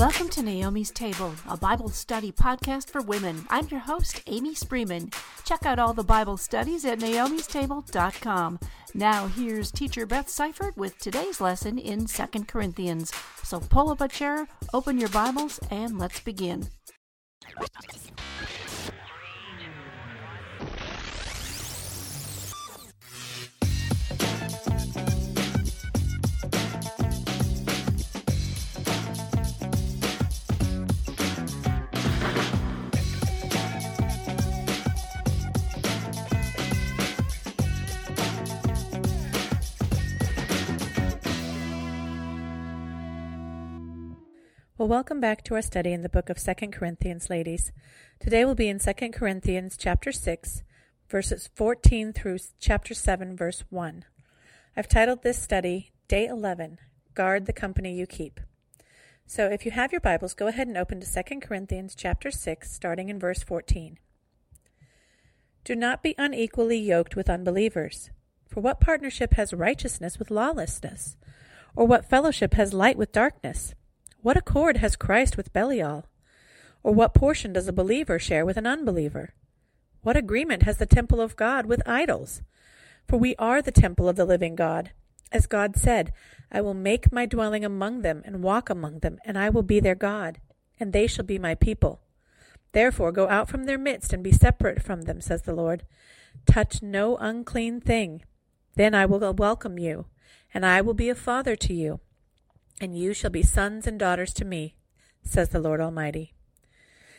Welcome to Naomi's Table, a Bible study podcast for women. I'm your host, Amy Spreeman. Check out all the Bible studies at naomistable.com. Now, here's teacher Beth Seifert with today's lesson in 2 Corinthians. So pull up a chair, open your Bibles, and let's begin. Well, welcome back to our study in the book of 2 Corinthians, ladies. Today we'll be in 2 Corinthians chapter 6, verses 14 through chapter 7, verse 1. I've titled this study Day 11 Guard the Company You Keep. So if you have your Bibles, go ahead and open to 2 Corinthians chapter 6, starting in verse 14. Do not be unequally yoked with unbelievers. For what partnership has righteousness with lawlessness? Or what fellowship has light with darkness? What accord has Christ with Belial? Or what portion does a believer share with an unbeliever? What agreement has the temple of God with idols? For we are the temple of the living God. As God said, I will make my dwelling among them and walk among them, and I will be their God, and they shall be my people. Therefore go out from their midst and be separate from them, says the Lord. Touch no unclean thing. Then I will welcome you, and I will be a father to you and you shall be sons and daughters to me, says the Lord Almighty.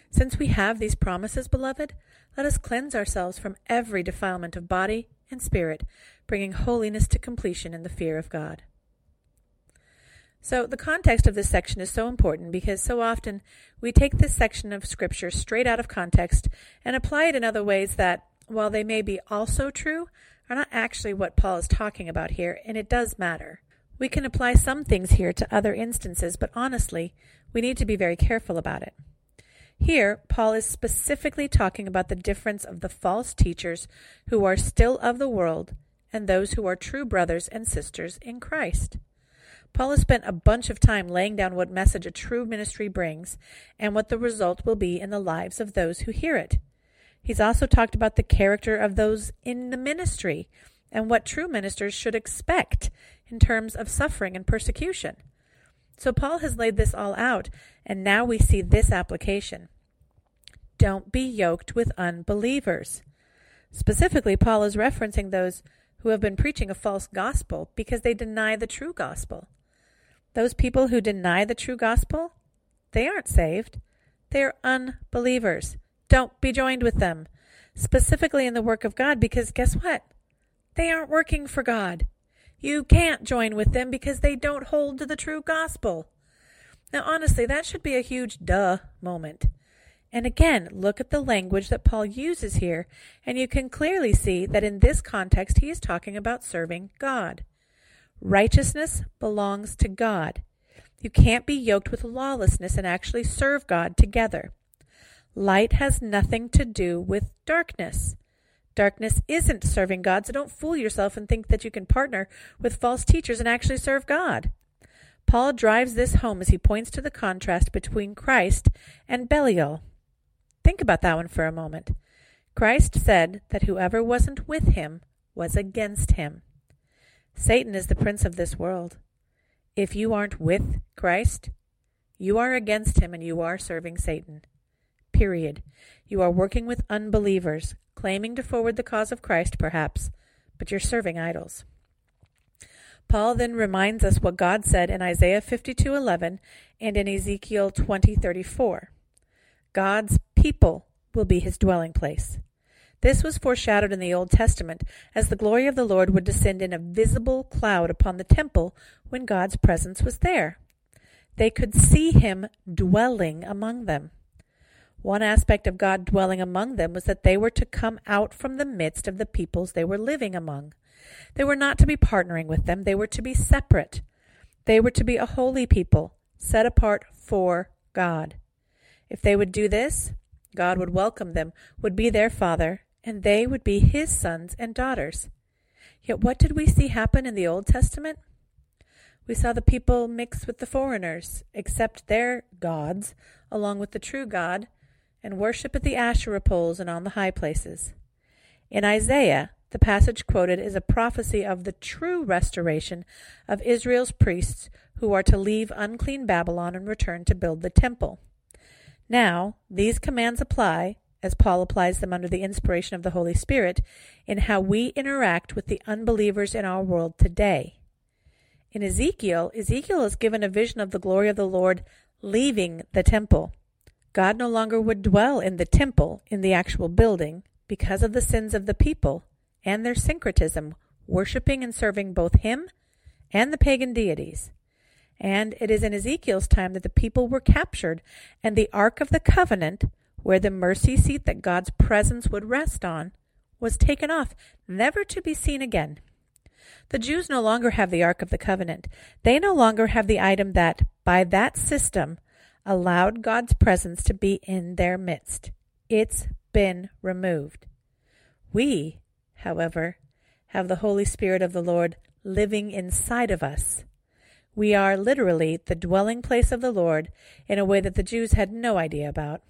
Since we have these promises, beloved, let us cleanse ourselves from every defilement of body and spirit, bringing holiness to completion in the fear of God. So, the context of this section is so important because so often we take this section of Scripture straight out of context and apply it in other ways that, while they may be also true, are not actually what Paul is talking about here, and it does matter. We can apply some things here to other instances, but honestly, we need to be very careful about it. Here, Paul is specifically talking about the difference of the false teachers who are still of the world and those who are true brothers and sisters in Christ. Paul has spent a bunch of time laying down what message a true ministry brings and what the result will be in the lives of those who hear it. He's also talked about the character of those in the ministry and what true ministers should expect in terms of suffering and persecution. So Paul has laid this all out, and now we see this application. Don't be yoked with unbelievers. Specifically, Paul is referencing those who have been preaching a false gospel because they deny the true gospel. Those people who deny the true gospel, they aren't saved. They are unbelievers. Don't be joined with them, specifically in the work of God, because guess what? They aren't working for God. You can't join with them because they don't hold to the true gospel. Now, honestly, that should be a huge duh moment. And again, look at the language that Paul uses here, and you can clearly see that in this context he is talking about serving God. Righteousness belongs to God. You can't be yoked with lawlessness and actually serve God together. Light has nothing to do with darkness. Darkness isn't serving God, so don't fool yourself and think that you can partner with false teachers and actually serve God. Paul drives this home as he points to the contrast between Christ and Belial. Think about that one for a moment. Christ said that whoever wasn't with him was against him. Satan is the prince of this world. If you aren't with Christ, you are against him and you are serving Satan. Period. You are working with unbelievers, claiming to forward the cause of Christ, perhaps, but you're serving idols. Paul then reminds us what God said in Isaiah 52:11 and in Ezekiel 20:34. God's people will be his dwelling place. This was foreshadowed in the Old Testament as the glory of the Lord would descend in a visible cloud upon the temple when God's presence was there. They could see him dwelling among them. One aspect of God dwelling among them was that they were to come out from the midst of the peoples they were living among. They were not to be partnering with them, they were to be separate. They were to be a holy people, set apart for God. If they would do this, God would welcome them, would be their father, and they would be his sons and daughters. Yet what did we see happen in the Old Testament? We saw the people mix with the foreigners, accept their gods along with the true God, and worship at the Asherah poles and on the high places. In Isaiah, the passage quoted is a prophecy of the true restoration of Israel's priests who are to leave unclean Babylon and return to build the temple. Now, these commands apply, as Paul applies them under the inspiration of the Holy Spirit, in how we interact with the unbelievers in our world today. In Ezekiel, Ezekiel is given a vision of the glory of the Lord leaving the temple. God no longer would dwell in the temple, in the actual building, because of the sins of the people and their syncretism, worshiping and serving both him and the pagan deities. And it is in Ezekiel's time that the people were captured, and the Ark of the Covenant, where the mercy seat that God's presence would rest on, was taken off, never to be seen again. The Jews no longer have the Ark of the Covenant. They no longer have the item that, by that system, allowed God's presence to be in their midst. It's been removed. We, however, have the Holy Spirit of the Lord living inside of us. We are literally the dwelling place of the Lord in a way that the Jews had no idea about.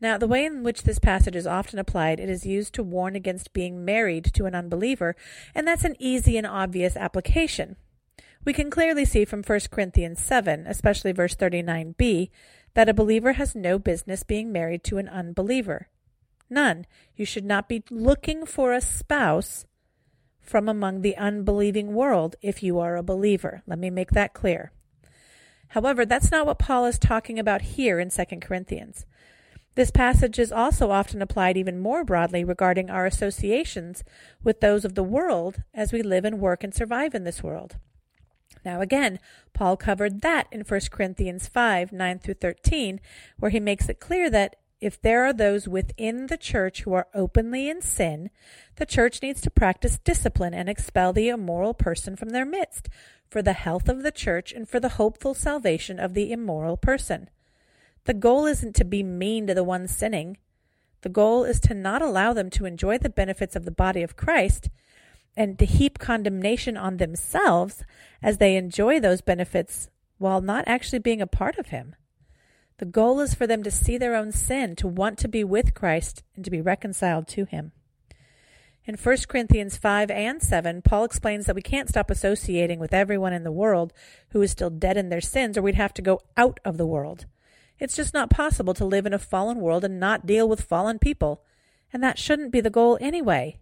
Now, the way in which this passage is often applied, it is used to warn against being married to an unbeliever, and that's an easy and obvious application. We can clearly see from 1 Corinthians 7, especially verse 39b, that a believer has no business being married to an unbeliever. None. You should not be looking for a spouse from among the unbelieving world if you are a believer. Let me make that clear. However, that's not what Paul is talking about here in 2 Corinthians. This passage is also often applied even more broadly regarding our associations with those of the world as we live and work and survive in this world. Now, again, Paul covered that in 1 Corinthians 5 9 through 13, where he makes it clear that if there are those within the church who are openly in sin, the church needs to practice discipline and expel the immoral person from their midst for the health of the church and for the hopeful salvation of the immoral person. The goal isn't to be mean to the ones sinning. The goal is to not allow them to enjoy the benefits of the body of Christ and to heap condemnation on themselves as they enjoy those benefits while not actually being a part of Him. The goal is for them to see their own sin, to want to be with Christ, and to be reconciled to Him. In 1 Corinthians 5 and 7, Paul explains that we can't stop associating with everyone in the world who is still dead in their sins, or we'd have to go out of the world. It's just not possible to live in a fallen world and not deal with fallen people. And that shouldn't be the goal anyway.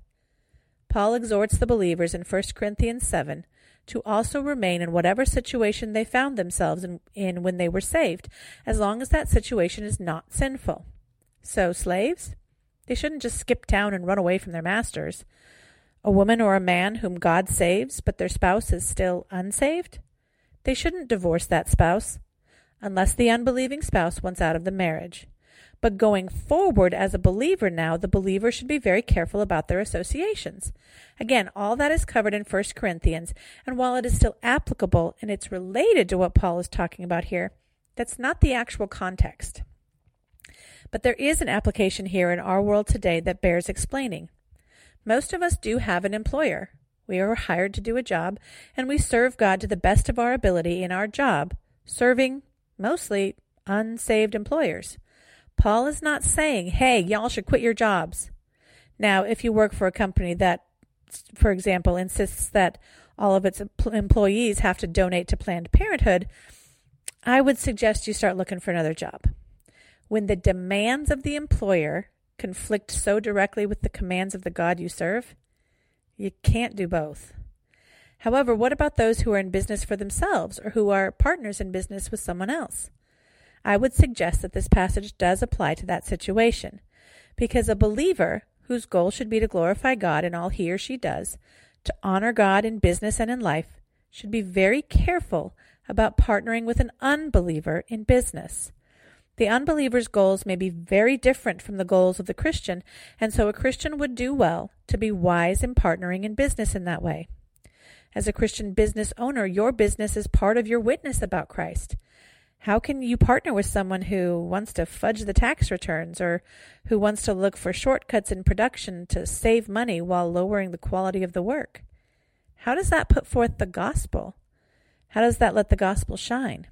Paul exhorts the believers in 1 Corinthians 7 to also remain in whatever situation they found themselves in, in, when they were saved, as long as that situation is not sinful. So, slaves, they shouldn't just skip town and run away from their masters. A woman or a man whom God saves, but their spouse is still unsaved, they shouldn't divorce that spouse unless the unbelieving spouse wants out of the marriage. But going forward as a believer now, the believer should be very careful about their associations. Again, all that is covered in 1 Corinthians, and while it is still applicable and it's related to what Paul is talking about here, that's not the actual context. But there is an application here in our world today that bears explaining. Most of us do have an employer. We are hired to do a job, and we serve God to the best of our ability in our job, serving mostly unsaved employers. Paul is not saying, hey, y'all should quit your jobs. Now, if you work for a company that, for example, insists that all of its employees have to donate to Planned Parenthood, I would suggest you start looking for another job. When the demands of the employer conflict so directly with the commands of the God you serve, you can't do both. However, what about those who are in business for themselves or who are partners in business with someone else? I would suggest that this passage does apply to that situation, because a believer whose goal should be to glorify God in all he or she does, to honor God in business and in life, should be very careful about partnering with an unbeliever in business. The unbeliever's goals may be very different from the goals of the Christian, and so a Christian would do well to be wise in partnering in business in that way. As a Christian business owner, your business is part of your witness about Christ. How can you partner with someone who wants to fudge the tax returns or who wants to look for shortcuts in production to save money while lowering the quality of the work? How does that put forth the gospel? How does that let the gospel shine?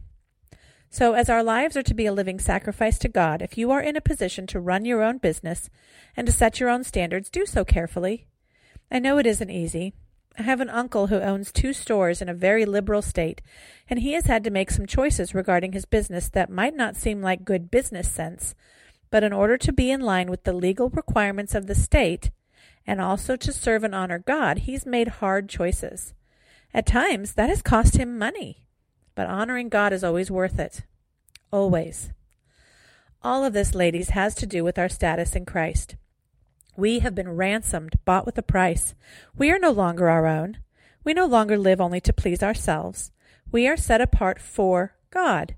So, as our lives are to be a living sacrifice to God, if you are in a position to run your own business and to set your own standards, do so carefully. I know it isn't easy. I have an uncle who owns two stores in a very liberal state, and he has had to make some choices regarding his business that might not seem like good business sense, but in order to be in line with the legal requirements of the state, and also to serve and honor God, he's made hard choices. At times, that has cost him money. But honoring God is always worth it. Always. All of this, ladies, has to do with our status in Christ. We have been ransomed, bought with a price. We are no longer our own. We no longer live only to please ourselves. We are set apart for God.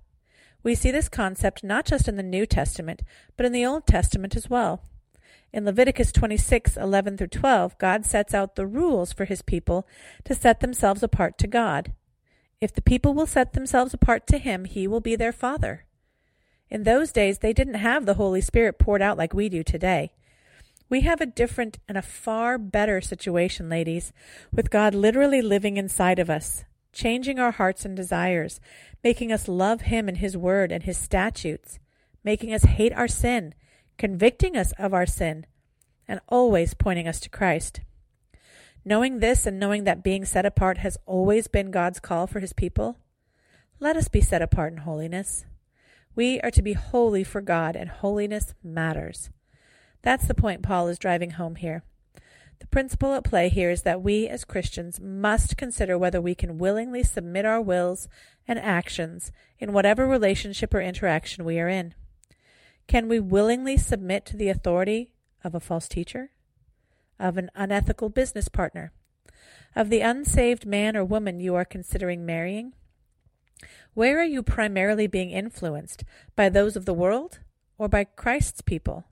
We see this concept not just in the New Testament, but in the Old Testament as well. In Leviticus 26, 11 through 12, God sets out the rules for his people to set themselves apart to God. If the people will set themselves apart to him, he will be their father. In those days, they didn't have the Holy Spirit poured out like we do today. We have a different and a far better situation, ladies, with God literally living inside of us, changing our hearts and desires, making us love Him and His Word and His statutes, making us hate our sin, convicting us of our sin, and always pointing us to Christ. Knowing this and knowing that being set apart has always been God's call for his people, let us be set apart in holiness. We are to be holy for God, and holiness matters. That's the point Paul is driving home here. The principle at play here is that we as Christians must consider whether we can willingly submit our wills and actions in whatever relationship or interaction we are in. Can we willingly submit to the authority of a false teacher? of an unethical business partner, of the unsaved man or woman you are considering marrying? Where are you primarily being influenced? By those of the world or by Christ's people?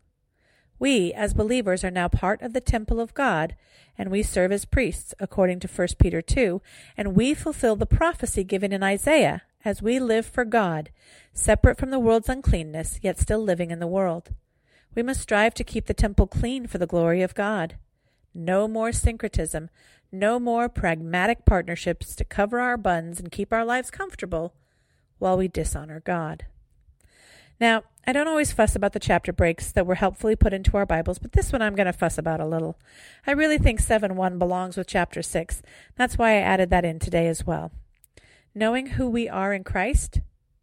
We, as believers, are now part of the temple of God, and we serve as priests, according to 1 Peter 2, and we fulfill the prophecy given in Isaiah as we live for God, separate from the world's uncleanness, yet still living in the world. We must strive to keep the temple clean for the glory of God. No more syncretism. No more pragmatic partnerships to cover our buns and keep our lives comfortable while we dishonor God. Now, I don't always fuss about the chapter breaks that were helpfully put into our Bibles, but this one I'm going to fuss about a little. I really think 7 1 belongs with chapter 6. That's why I added that in today as well. Knowing who we are in Christ,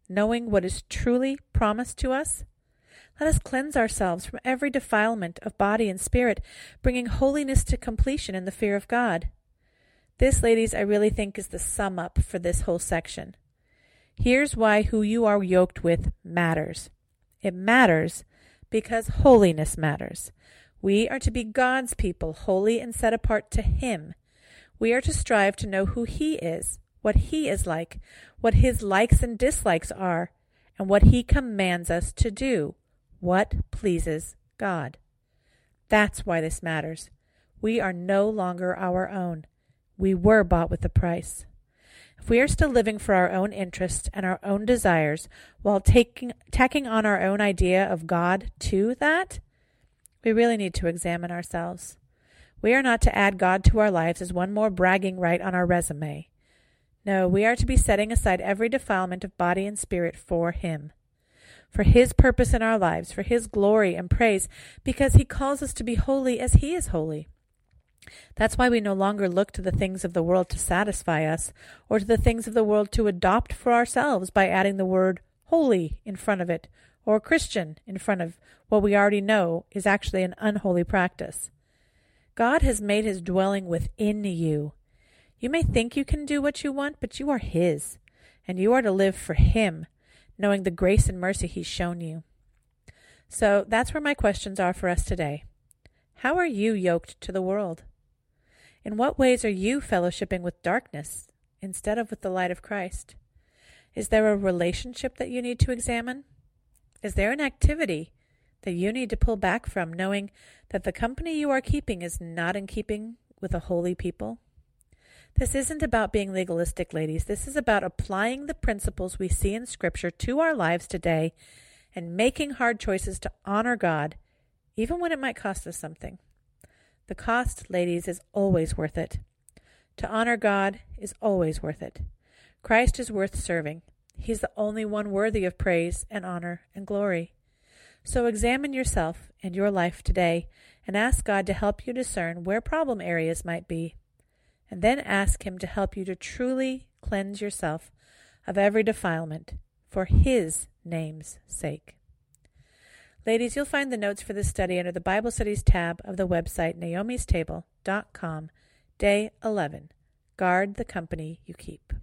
knowing what is truly promised to us, let us cleanse ourselves from every defilement of body and spirit, bringing holiness to completion in the fear of God. This, ladies, I really think is the sum up for this whole section. Here's why who you are yoked with matters. It matters because holiness matters. We are to be God's people, holy and set apart to Him. We are to strive to know who He is, what He is like, what His likes and dislikes are, and what He commands us to do what pleases God. That's why this matters. We are no longer our own. We were bought with a price. If we are still living for our own interests and our own desires while taking, tacking on our own idea of God to that, we really need to examine ourselves. We are not to add God to our lives as one more bragging right on our resume. No, we are to be setting aside every defilement of body and spirit for Him for His purpose in our lives, for His glory and praise, because He calls us to be holy as He is holy. That's why we no longer look to the things of the world to satisfy us, or to the things of the world to adopt for ourselves by adding the word holy in front of it, or Christian in front of what we already know is actually an unholy practice. God has made his dwelling within you. You may think you can do what you want, but you are his, and you are to live for him, knowing the grace and mercy He's shown you. So that's where my questions are for us today. How are you yoked to the world? In what ways are you fellowshipping with darkness instead of with the light of Christ? Is there a relationship that you need to examine? Is there an activity that you need to pull back from, knowing that the company you are keeping is not in keeping with a holy people? This isn't about being legalistic, ladies. This is about applying the principles we see in Scripture to our lives today and making hard choices to honor God, even when it might cost us something. The cost, ladies, is always worth it. To honor God is always worth it. Christ is worth serving. He's the only one worthy of praise and honor and glory. So examine yourself and your life today and ask God to help you discern where problem areas might be. And then ask Him to help you to truly cleanse yourself of every defilement for His name's sake. Ladies, you'll find the notes for this study under the Bible Studies tab of the website naomistable.com, day 11. Guard the company you keep.